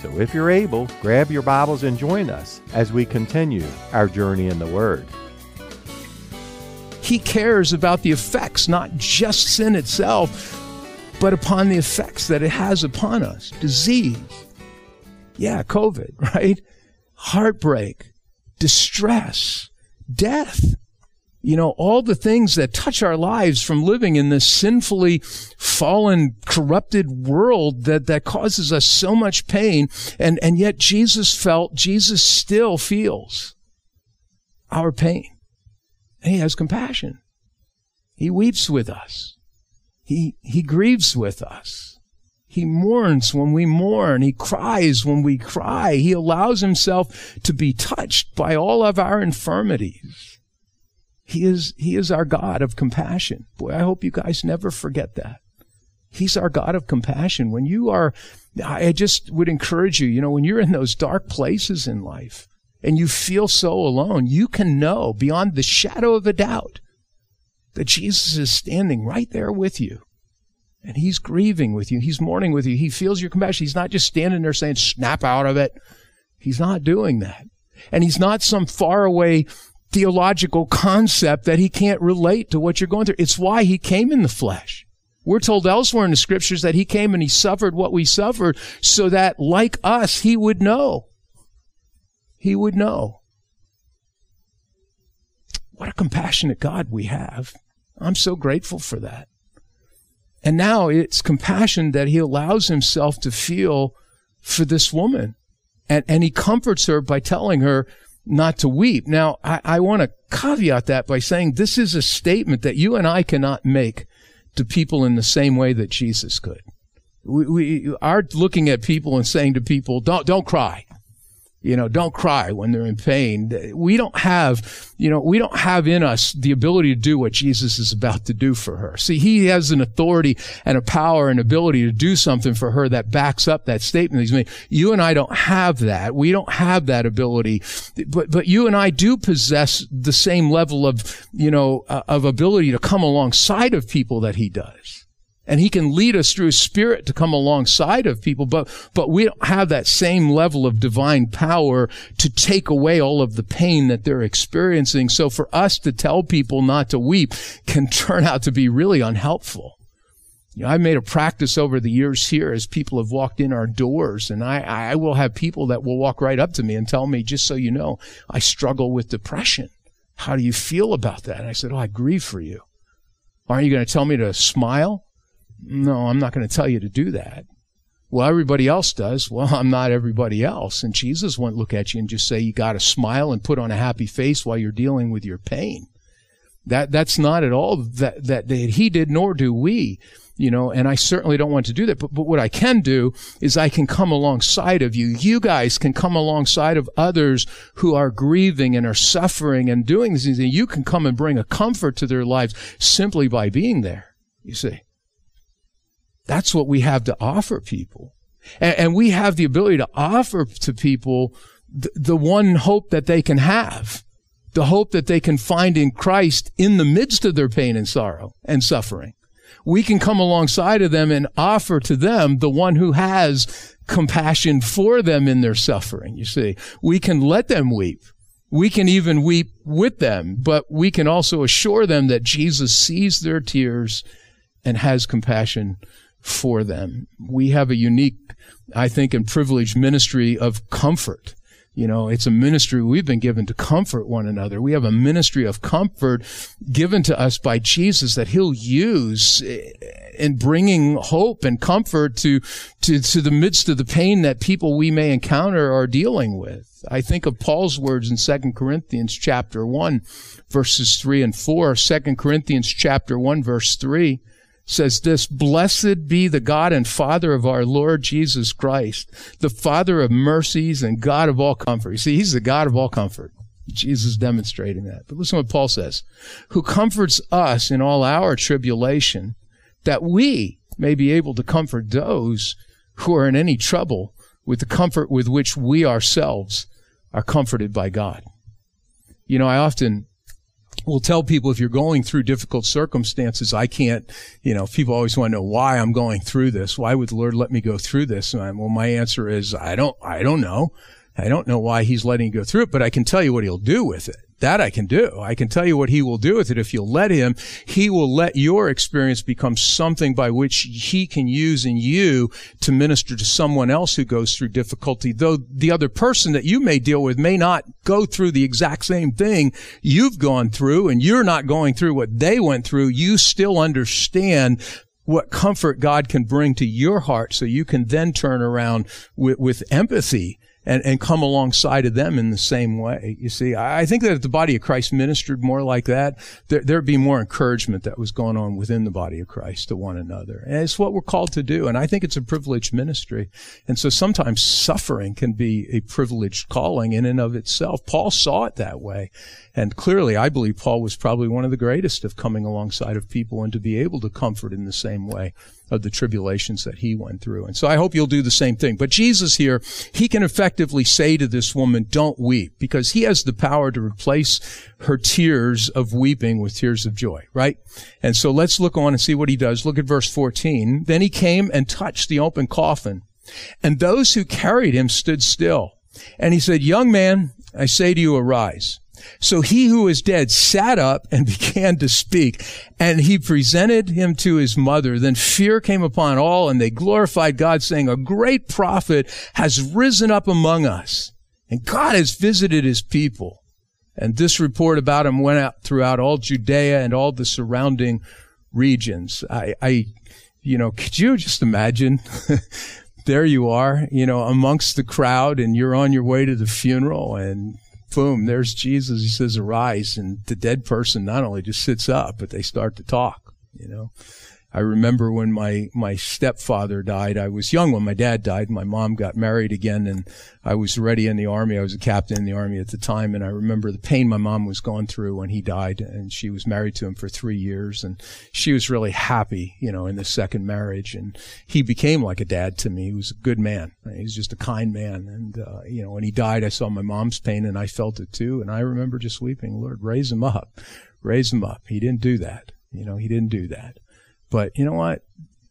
So if you're able, grab your Bibles and join us as we continue our journey in the Word. He cares about the effects, not just sin itself, but upon the effects that it has upon us. Disease. Yeah, COVID, right? Heartbreak, distress, death you know, all the things that touch our lives from living in this sinfully fallen, corrupted world that, that causes us so much pain. And, and yet Jesus felt, Jesus still feels our pain. And he has compassion. He weeps with us. He, he grieves with us. He mourns when we mourn. He cries when we cry. He allows himself to be touched by all of our infirmities. He is, he is our God of compassion. Boy, I hope you guys never forget that. He's our God of compassion. When you are, I just would encourage you, you know, when you're in those dark places in life and you feel so alone, you can know beyond the shadow of a doubt that Jesus is standing right there with you. And he's grieving with you. He's mourning with you. He feels your compassion. He's not just standing there saying, snap out of it. He's not doing that. And he's not some faraway theological concept that he can't relate to what you're going through. It's why he came in the flesh. We're told elsewhere in the scriptures that he came and he suffered what we suffered so that like us, he would know. He would know. What a compassionate God we have. I'm so grateful for that. And now it's compassion that he allows himself to feel for this woman. And, and he comforts her by telling her, not to weep. Now, I, I want to caveat that by saying this is a statement that you and I cannot make to people in the same way that Jesus could. We, we are looking at people and saying to people, don't, don't cry. You know, don't cry when they're in pain. We don't have, you know, we don't have in us the ability to do what Jesus is about to do for her. See, he has an authority and a power and ability to do something for her that backs up that statement he's made. You and I don't have that. We don't have that ability. But, but you and I do possess the same level of, you know, uh, of ability to come alongside of people that he does and he can lead us through his spirit to come alongside of people, but, but we don't have that same level of divine power to take away all of the pain that they're experiencing. So for us to tell people not to weep can turn out to be really unhelpful. You know, I've made a practice over the years here as people have walked in our doors and I, I will have people that will walk right up to me and tell me, just so you know, I struggle with depression. How do you feel about that? And I said, Oh, I grieve for you. Aren't you going to tell me to smile? No, I'm not going to tell you to do that. Well, everybody else does. Well, I'm not everybody else. And Jesus won't look at you and just say you got to smile and put on a happy face while you're dealing with your pain. That that's not at all that that, that he did, nor do we. You know, and I certainly don't want to do that. But, but what I can do is I can come alongside of you. You guys can come alongside of others who are grieving and are suffering and doing these things. And you can come and bring a comfort to their lives simply by being there. You see. That's what we have to offer people. And, and we have the ability to offer to people the, the one hope that they can have. The hope that they can find in Christ in the midst of their pain and sorrow and suffering. We can come alongside of them and offer to them the one who has compassion for them in their suffering. You see, we can let them weep. We can even weep with them, but we can also assure them that Jesus sees their tears and has compassion for them. We have a unique, I think, and privileged ministry of comfort. You know, it's a ministry we've been given to comfort one another. We have a ministry of comfort given to us by Jesus that he'll use in bringing hope and comfort to, to, to the midst of the pain that people we may encounter are dealing with. I think of Paul's words in 2 Corinthians chapter 1 verses 3 and 4. 2 Corinthians chapter 1 verse 3 says this, Blessed be the God and Father of our Lord Jesus Christ, the Father of mercies and God of all comfort. You see, He's the God of all comfort. Jesus demonstrating that. But listen what Paul says, who comforts us in all our tribulation, that we may be able to comfort those who are in any trouble with the comfort with which we ourselves are comforted by God. You know, I often will tell people if you're going through difficult circumstances, I can't, you know, people always want to know why I'm going through this. Why would the Lord let me go through this? And I, well, my answer is, I don't, I don't know. I don't know why he's letting you go through it, but I can tell you what he'll do with it. That I can do. I can tell you what he will do with it. If you'll let him, he will let your experience become something by which he can use in you to minister to someone else who goes through difficulty. Though the other person that you may deal with may not go through the exact same thing you've gone through and you're not going through what they went through. You still understand what comfort God can bring to your heart so you can then turn around with, with empathy and, and come alongside of them in the same way. You see, I think that if the body of Christ ministered more like that, there, there'd be more encouragement that was going on within the body of Christ to one another. And it's what we're called to do. And I think it's a privileged ministry. And so sometimes suffering can be a privileged calling in and of itself. Paul saw it that way. And clearly, I believe Paul was probably one of the greatest of coming alongside of people and to be able to comfort in the same way of the tribulations that he went through. And so I hope you'll do the same thing. But Jesus here, he can effectively say to this woman, don't weep, because he has the power to replace her tears of weeping with tears of joy, right? And so let's look on and see what he does. Look at verse 14. Then he came and touched the open coffin, and those who carried him stood still. And he said, young man, I say to you, arise. So he who was dead sat up and began to speak, and he presented him to his mother. Then fear came upon all, and they glorified God, saying, A great prophet has risen up among us, and God has visited his people. And this report about him went out throughout all Judea and all the surrounding regions. I, I you know, could you just imagine? there you are, you know, amongst the crowd, and you're on your way to the funeral, and boom, there's Jesus. He says, arise. And the dead person not only just sits up, but they start to talk, you know. I remember when my, my stepfather died. I was young when my dad died. My mom got married again and I was ready in the army. I was a captain in the army at the time. And I remember the pain my mom was going through when he died and she was married to him for three years and she was really happy, you know, in the second marriage. And he became like a dad to me. He was a good man. He was just a kind man. And, uh, you know, when he died, I saw my mom's pain and I felt it too. And I remember just weeping, Lord, raise him up, raise him up. He didn't do that. You know, he didn't do that. But you know what?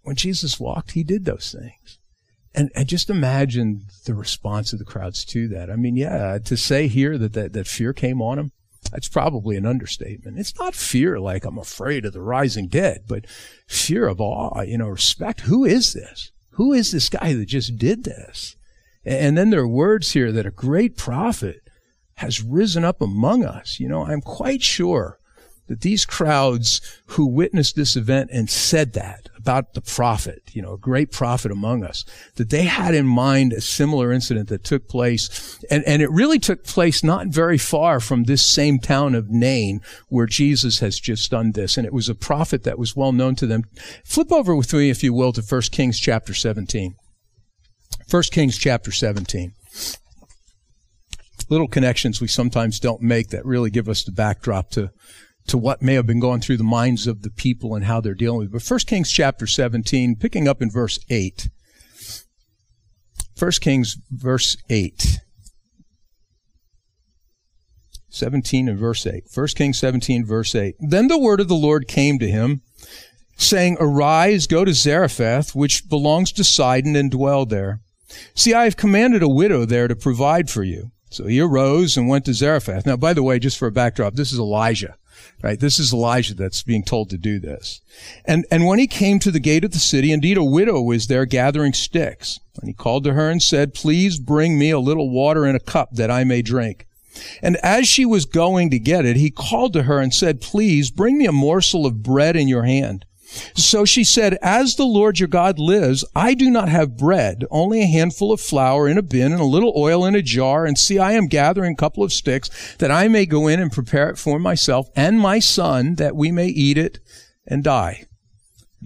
When Jesus walked, he did those things. And, and just imagine the response of the crowds to that. I mean, yeah, to say here that, that, that fear came on him, that's probably an understatement. It's not fear like I'm afraid of the rising dead, but fear of awe, you know, respect. Who is this? Who is this guy that just did this? And then there are words here that a great prophet has risen up among us. You know, I'm quite sure that these crowds who witnessed this event and said that about the prophet, you know, a great prophet among us, that they had in mind a similar incident that took place. And, and it really took place not very far from this same town of Nain where Jesus has just done this. And it was a prophet that was well known to them. Flip over with me, if you will, to 1 Kings chapter 17. 1 Kings chapter 17 little connections we sometimes don't make that really give us the backdrop to to what may have been going through the minds of the people and how they're dealing with it. But 1 Kings chapter 17, picking up in verse 8. 1 Kings verse 8. 17 and verse 8. 1 Kings 17 verse 8. Then the word of the Lord came to him, saying, Arise, go to Zarephath, which belongs to Sidon, and dwell there. See, I have commanded a widow there to provide for you. So he arose and went to Zarephath. Now, by the way, just for a backdrop, this is Elijah. Right? This is Elijah that's being told to do this. And, and when he came to the gate of the city, indeed a widow was there gathering sticks. And he called to her and said, Please bring me a little water in a cup that I may drink. And as she was going to get it, he called to her and said, Please bring me a morsel of bread in your hand. So she said, As the Lord your God lives, I do not have bread, only a handful of flour in a bin and a little oil in a jar. And see, I am gathering a couple of sticks that I may go in and prepare it for myself and my son that we may eat it and die.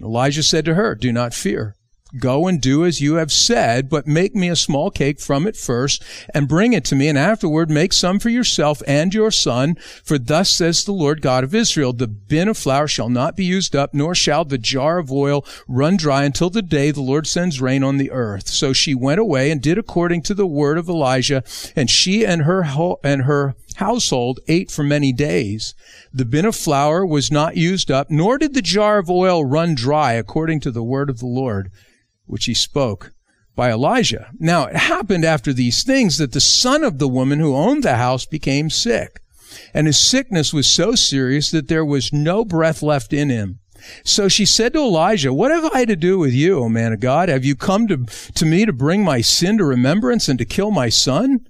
Elijah said to her, Do not fear. Go and do as you have said, but make me a small cake from it first and bring it to me, and afterward make some for yourself and your son. For thus says the Lord God of Israel, the bin of flour shall not be used up, nor shall the jar of oil run dry until the day the Lord sends rain on the earth. So she went away and did according to the word of Elijah, and she and her, ho- and her household ate for many days. The bin of flour was not used up, nor did the jar of oil run dry according to the word of the Lord which he spoke by Elijah. Now, it happened after these things that the son of the woman who owned the house became sick. And his sickness was so serious that there was no breath left in him. So she said to Elijah, What have I to do with you, O man of God? Have you come to, to me to bring my sin to remembrance and to kill my son?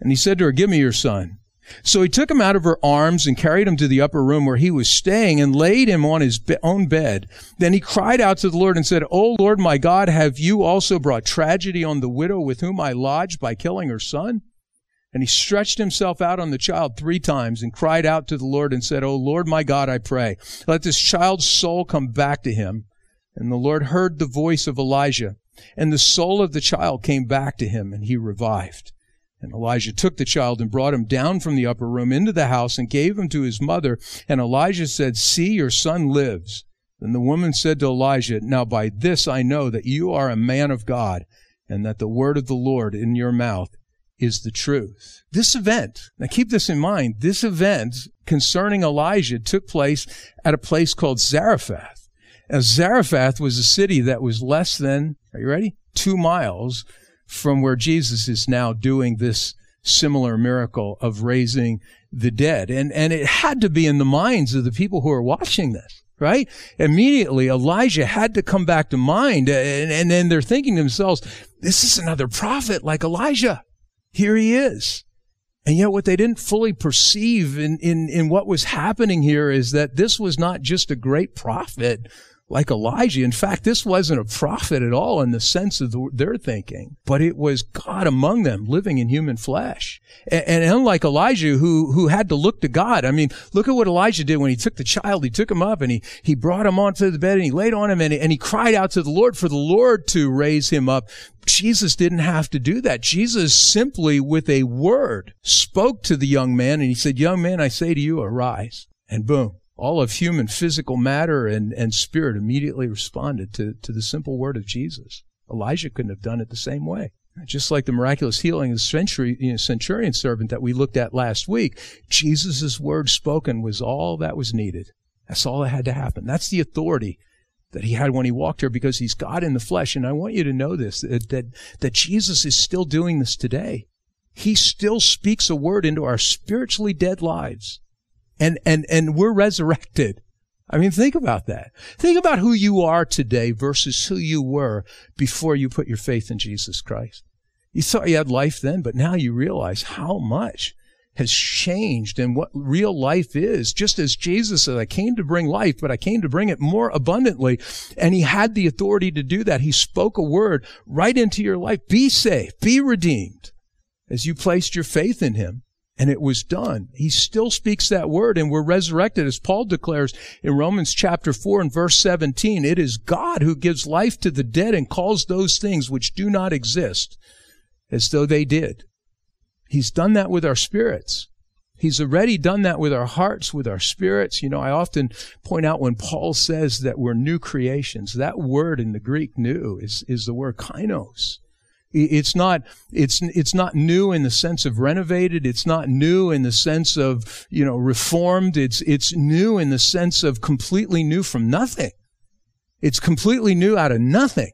And he said to her, Give me your son. So he took him out of her arms and carried him to the upper room where he was staying and laid him on his own bed. Then he cried out to the Lord and said, O Lord my God, have you also brought tragedy on the widow with whom I lodged by killing her son? And he stretched himself out on the child three times and cried out to the Lord and said, O Lord my God, I pray, let this child's soul come back to him. And the Lord heard the voice of Elijah, and the soul of the child came back to him, and he revived. And Elijah took the child and brought him down from the upper room into the house and gave him to his mother. And Elijah said, See, your son lives. Then the woman said to Elijah, Now by this I know that you are a man of God, and that the word of the Lord in your mouth is the truth. This event, now keep this in mind, this event concerning Elijah took place at a place called Zarephath. Now, Zarephath was a city that was less than, are you ready? Two miles from where Jesus is now doing this similar miracle of raising the dead. And, and it had to be in the minds of the people who are watching this, right? Immediately, Elijah had to come back to mind. And, and then they're thinking to themselves, this is another prophet like Elijah. Here he is. And yet what they didn't fully perceive in, in, in what was happening here is that this was not just a great prophet like Elijah. In fact, this wasn't a prophet at all in the sense of the, their thinking, but it was God among them living in human flesh. And, and, unlike Elijah, who, who had to look to God, I mean, look at what Elijah did when he took the child, he took him up and he, he brought him onto the bed and he laid on him and, and he cried out to the Lord for the Lord to raise him up. Jesus didn't have to do that. Jesus simply with a word spoke to the young man and he said, young man, I say to you, arise. And boom, all of human physical matter and, and spirit immediately responded to, to the simple word of Jesus. Elijah couldn't have done it the same way. Just like the miraculous healing of the century, you know, centurion servant that we looked at last week, Jesus' word spoken was all that was needed. That's all that had to happen. That's the authority that he had when he walked here because he's God in the flesh. And I want you to know this, that, that, that Jesus is still doing this today. He still speaks a word into our spiritually dead lives and and and we're resurrected. I mean, think about that. Think about who you are today versus who you were before you put your faith in Jesus Christ. You thought you had life then, but now you realize how much has changed and what real life is. Just as Jesus said, I came to bring life, but I came to bring it more abundantly. And he had the authority to do that. He spoke a word right into your life. Be safe, be redeemed as you placed your faith in him and it was done. He still speaks that word and we're resurrected as Paul declares in Romans chapter 4 and verse 17. It is God who gives life to the dead and calls those things which do not exist as though they did. He's done that with our spirits. He's already done that with our hearts, with our spirits. You know, I often point out when Paul says that we're new creations, that word in the Greek new is, is the word kainos. It's not, it's, it's not new in the sense of renovated. It's not new in the sense of, you know, reformed. It's, it's new in the sense of completely new from nothing. It's completely new out of nothing.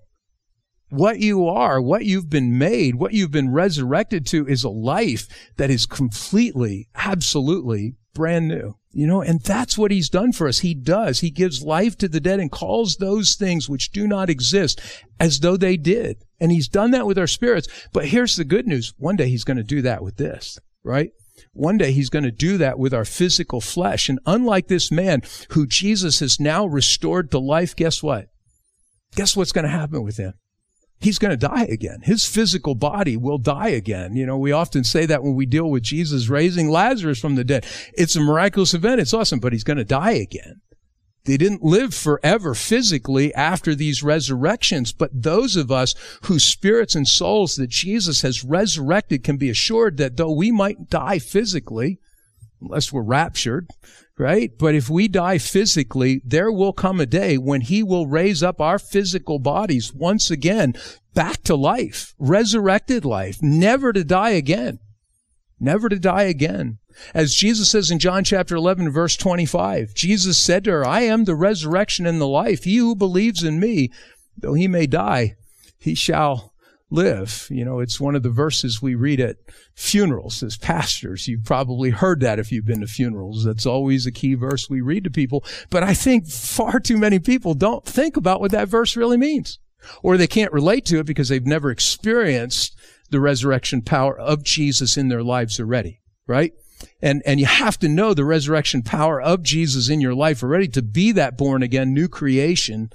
What you are, what you've been made, what you've been resurrected to is a life that is completely, absolutely brand new. You know, and that's what he's done for us. He does. He gives life to the dead and calls those things which do not exist as though they did. And he's done that with our spirits. But here's the good news. One day he's going to do that with this, right? One day he's going to do that with our physical flesh. And unlike this man who Jesus has now restored to life, guess what? Guess what's going to happen with him? He's going to die again. His physical body will die again. You know, we often say that when we deal with Jesus raising Lazarus from the dead. It's a miraculous event. It's awesome, but he's going to die again. They didn't live forever physically after these resurrections, but those of us whose spirits and souls that Jesus has resurrected can be assured that though we might die physically, unless we're raptured, right? But if we die physically, there will come a day when he will raise up our physical bodies once again back to life, resurrected life, never to die again, never to die again. As Jesus says in John chapter 11, verse 25, Jesus said to her, I am the resurrection and the life. He who believes in me, though he may die, he shall live. You know, it's one of the verses we read at funerals as pastors. You've probably heard that if you've been to funerals. That's always a key verse we read to people. But I think far too many people don't think about what that verse really means. Or they can't relate to it because they've never experienced the resurrection power of Jesus in their lives already, right? And, and you have to know the resurrection power of Jesus in your life already to be that born again new creation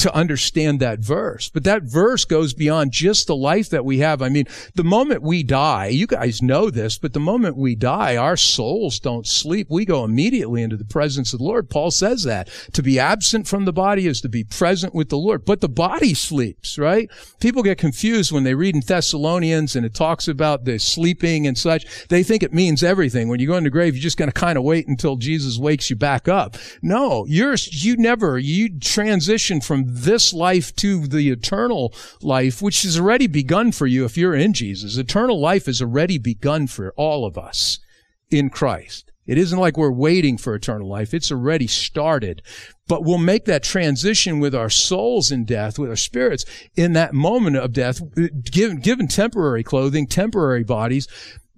to understand that verse. But that verse goes beyond just the life that we have. I mean, the moment we die, you guys know this, but the moment we die, our souls don't sleep. We go immediately into the presence of the Lord. Paul says that. To be absent from the body is to be present with the Lord. But the body sleeps, right? People get confused when they read in Thessalonians and it talks about the sleeping and such. They think it means everything. When you go in the grave, you're just going to kind of wait until Jesus wakes you back up. No, you're, you never, you transition from this life to the eternal life, which has already begun for you if you're in Jesus. Eternal life has already begun for all of us in Christ. It isn't like we're waiting for eternal life. It's already started. But we'll make that transition with our souls in death, with our spirits in that moment of death, given, given temporary clothing, temporary bodies,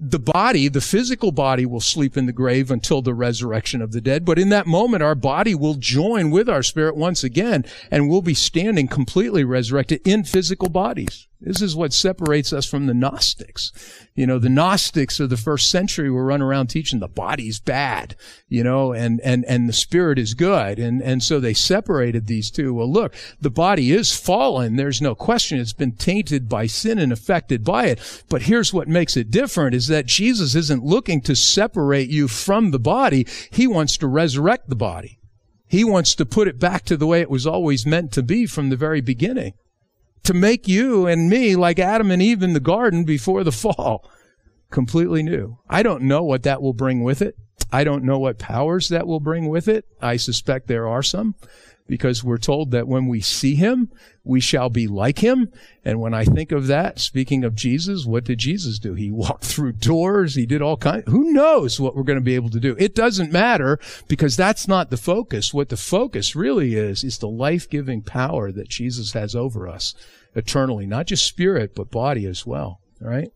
the body, the physical body will sleep in the grave until the resurrection of the dead. But in that moment, our body will join with our spirit once again and we'll be standing completely resurrected in physical bodies. This is what separates us from the Gnostics. You know, the Gnostics of the first century were running around teaching the body's bad, you know, and, and, and the spirit is good. And, and so they separated these two. Well, look, the body is fallen. There's no question. It's been tainted by sin and affected by it. But here's what makes it different is that Jesus isn't looking to separate you from the body. He wants to resurrect the body. He wants to put it back to the way it was always meant to be from the very beginning to make you and me like Adam and Eve in the garden before the fall. Completely new. I don't know what that will bring with it. I don't know what powers that will bring with it. I suspect there are some because we're told that when we see him, we shall be like him. And when I think of that, speaking of Jesus, what did Jesus do? He walked through doors. He did all kinds. Who knows what we're going to be able to do? It doesn't matter because that's not the focus. What the focus really is, is the life-giving power that Jesus has over us eternally, not just spirit, but body as well. Right.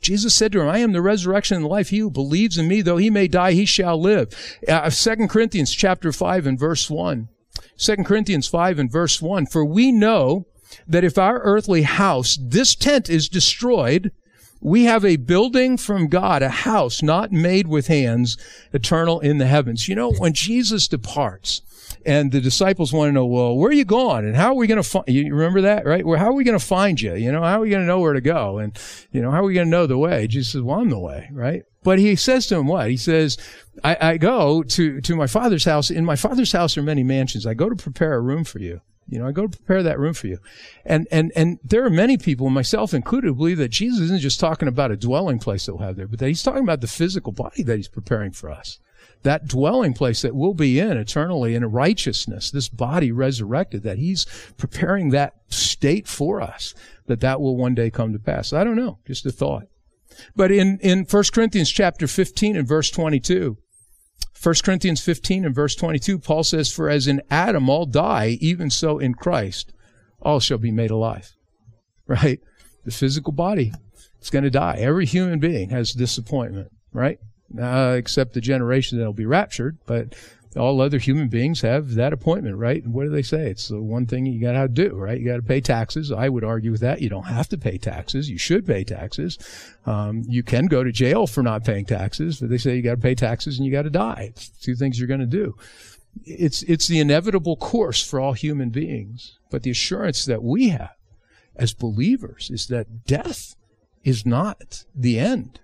Jesus said to him, I am the resurrection and the life. He who believes in me, though he may die, he shall live. Uh, 2 Corinthians chapter 5 and verse 1. 2 Corinthians 5 and verse 1. For we know that if our earthly house, this tent is destroyed, we have a building from God, a house not made with hands, eternal in the heavens. You know, when Jesus departs, and the disciples want to know, well, where are you going? And how are we going to find, you remember that, right? Well, how are we going to find you? You know, how are we going to know where to go? And, you know, how are we going to know the way? Jesus says, well, I'm the way, right? But he says to him what? He says, I, I go to, to my father's house. In my father's house are many mansions. I go to prepare a room for you. You know, I go to prepare that room for you. And, and, and there are many people, myself included, believe that Jesus isn't just talking about a dwelling place that we'll have there, but that he's talking about the physical body that he's preparing for us. That dwelling place that we'll be in eternally in righteousness, this body resurrected, that he's preparing that state for us, that that will one day come to pass. I don't know, just a thought. But in, in 1 Corinthians chapter 15 and verse 22, 1 Corinthians 15 and verse 22, Paul says, For as in Adam all die, even so in Christ all shall be made alive. Right? The physical body is going to die. Every human being has disappointment, right? Uh, except the generation that'll be raptured, but all other human beings have that appointment, right? And what do they say? It's the one thing you got to do, right? You got to pay taxes. I would argue with that. You don't have to pay taxes. You should pay taxes. Um, you can go to jail for not paying taxes, but they say you got to pay taxes and you got to die. It's two things you're going to do. It's, it's the inevitable course for all human beings. But the assurance that we have as believers is that death is not the end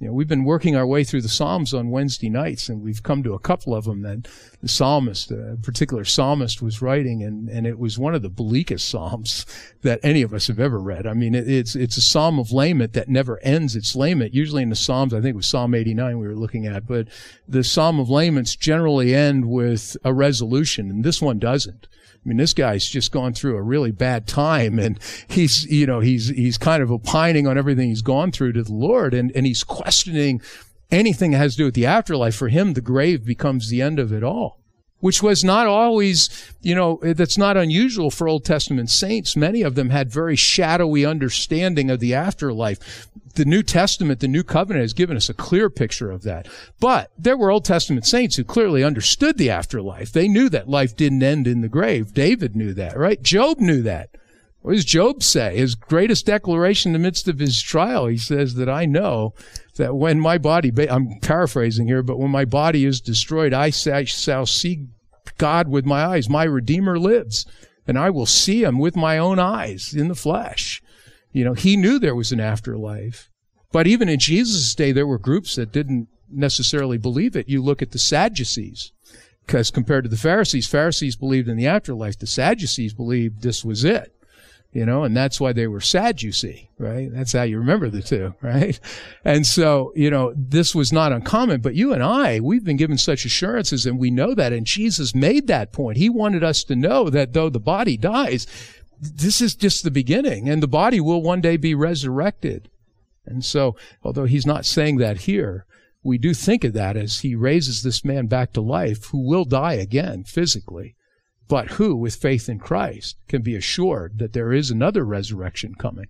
You know, we've been working our way through the Psalms on Wednesday nights, and we've come to a couple of them that the psalmist, uh, a particular psalmist, was writing, and, and it was one of the bleakest psalms that any of us have ever read. I mean, it, it's it's a psalm of lament that never ends its lament. Usually in the Psalms, I think it was Psalm 89 we were looking at, but the psalm of laments generally end with a resolution, and this one doesn't. I mean, this guy's just gone through a really bad time and he's, you know, he's, he's kind of opining on everything he's gone through to the Lord and, and he's questioning anything that has to do with the afterlife. For him, the grave becomes the end of it all which was not always, you know, that's not unusual for Old Testament saints. Many of them had very shadowy understanding of the afterlife the New Testament, the New Covenant has given us a clear picture of that. But there were Old Testament saints who clearly understood the afterlife. They knew that life didn't end in the grave. David knew that, right? Job knew that. What does Job say? His greatest declaration in the midst of his trial, he says that I know that when my body, I'm paraphrasing here, but when my body is destroyed, I shall see God with my eyes. My Redeemer lives, and I will see him with my own eyes in the flesh. You know, he knew there was an afterlife. But even in Jesus' day, there were groups that didn't necessarily believe it. You look at the Sadducees, because compared to the Pharisees, Pharisees believed in the afterlife. The Sadducees believed this was it. You know, and that's why they were Sadducee, right? That's how you remember the two, right? And so, you know, this was not uncommon, but you and I, we've been given such assurances and we know that. And Jesus made that point. He wanted us to know that though the body dies, this is just the beginning and the body will one day be resurrected. And so, although he's not saying that here, we do think of that as he raises this man back to life who will die again physically, but who, with faith in Christ, can be assured that there is another resurrection coming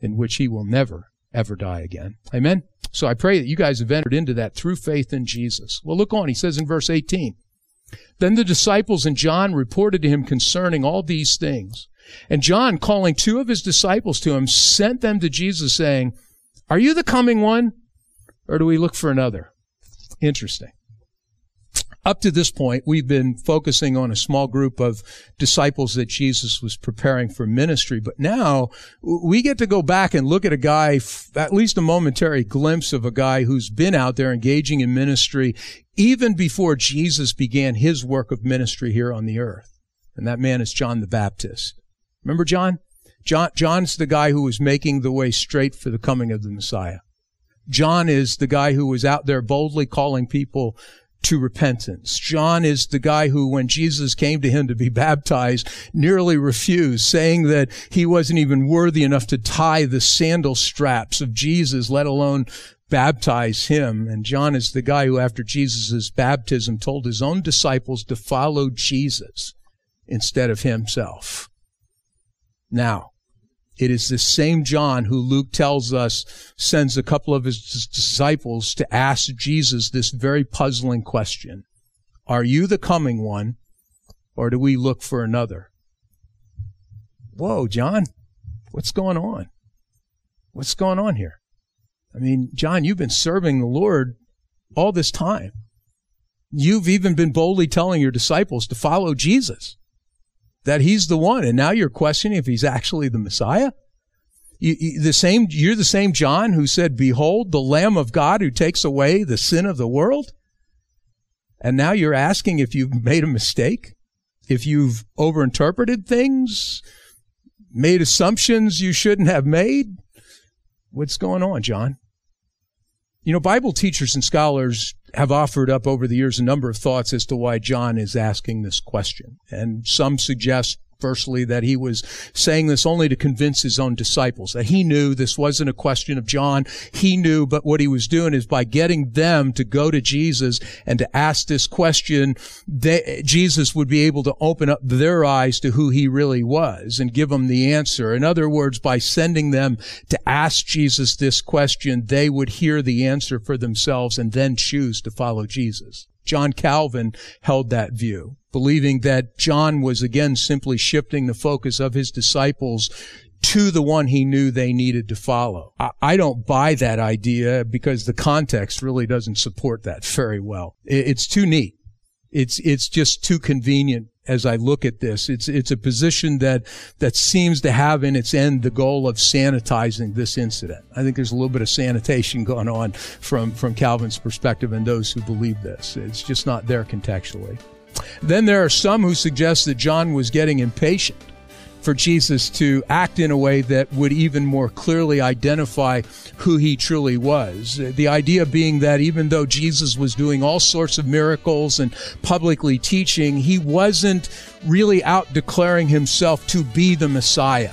in which he will never, ever die again. Amen? So I pray that you guys have entered into that through faith in Jesus. Well, look on. He says in verse 18, Then the disciples and John reported to him concerning all these things. And John, calling two of his disciples to him, sent them to Jesus saying, Are you the coming one? Or do we look for another? Interesting. Up to this point, we've been focusing on a small group of disciples that Jesus was preparing for ministry. But now we get to go back and look at a guy, at least a momentary glimpse of a guy who's been out there engaging in ministry even before Jesus began his work of ministry here on the earth. And that man is John the Baptist. Remember John? John? John's the guy who was making the way straight for the coming of the Messiah. John is the guy who was out there boldly calling people to repentance. John is the guy who, when Jesus came to him to be baptized, nearly refused, saying that he wasn't even worthy enough to tie the sandal straps of Jesus, let alone baptize him. And John is the guy who, after Jesus' baptism, told his own disciples to follow Jesus instead of himself. Now, it is the same John who Luke tells us sends a couple of his disciples to ask Jesus this very puzzling question. Are you the coming one or do we look for another? Whoa, John, what's going on? What's going on here? I mean, John, you've been serving the Lord all this time. You've even been boldly telling your disciples to follow Jesus that he's the one. And now you're questioning if he's actually the Messiah? You, you, the same, you're the same John who said, behold, the Lamb of God who takes away the sin of the world. And now you're asking if you've made a mistake, if you've overinterpreted things, made assumptions you shouldn't have made. What's going on, John? You know, Bible teachers and scholars have offered up over the years a number of thoughts as to why John is asking this question. And some suggest that he was saying this only to convince his own disciples that he knew this wasn't a question of John. He knew, but what he was doing is by getting them to go to Jesus and to ask this question, Jesus would be able to open up their eyes to who he really was and give them the answer. In other words, by sending them to ask Jesus this question, they would hear the answer for themselves and then choose to follow Jesus. John Calvin held that view, believing that John was again simply shifting the focus of his disciples to the one he knew they needed to follow. I, don't buy that idea because the context really doesn't support that very well. It's too neat. It's it's just too convenient as I look at this. It's it's a position that that seems to have in its end the goal of sanitizing this incident. I think there's a little bit of sanitation going on from from Calvin's perspective and those who believe this. It's just not there contextually. Then there are some who suggest that John was getting impatient for Jesus to act in a way that would even more clearly identify who he truly was. The idea being that even though Jesus was doing all sorts of miracles and publicly teaching, he wasn't really out declaring himself to be the Messiah.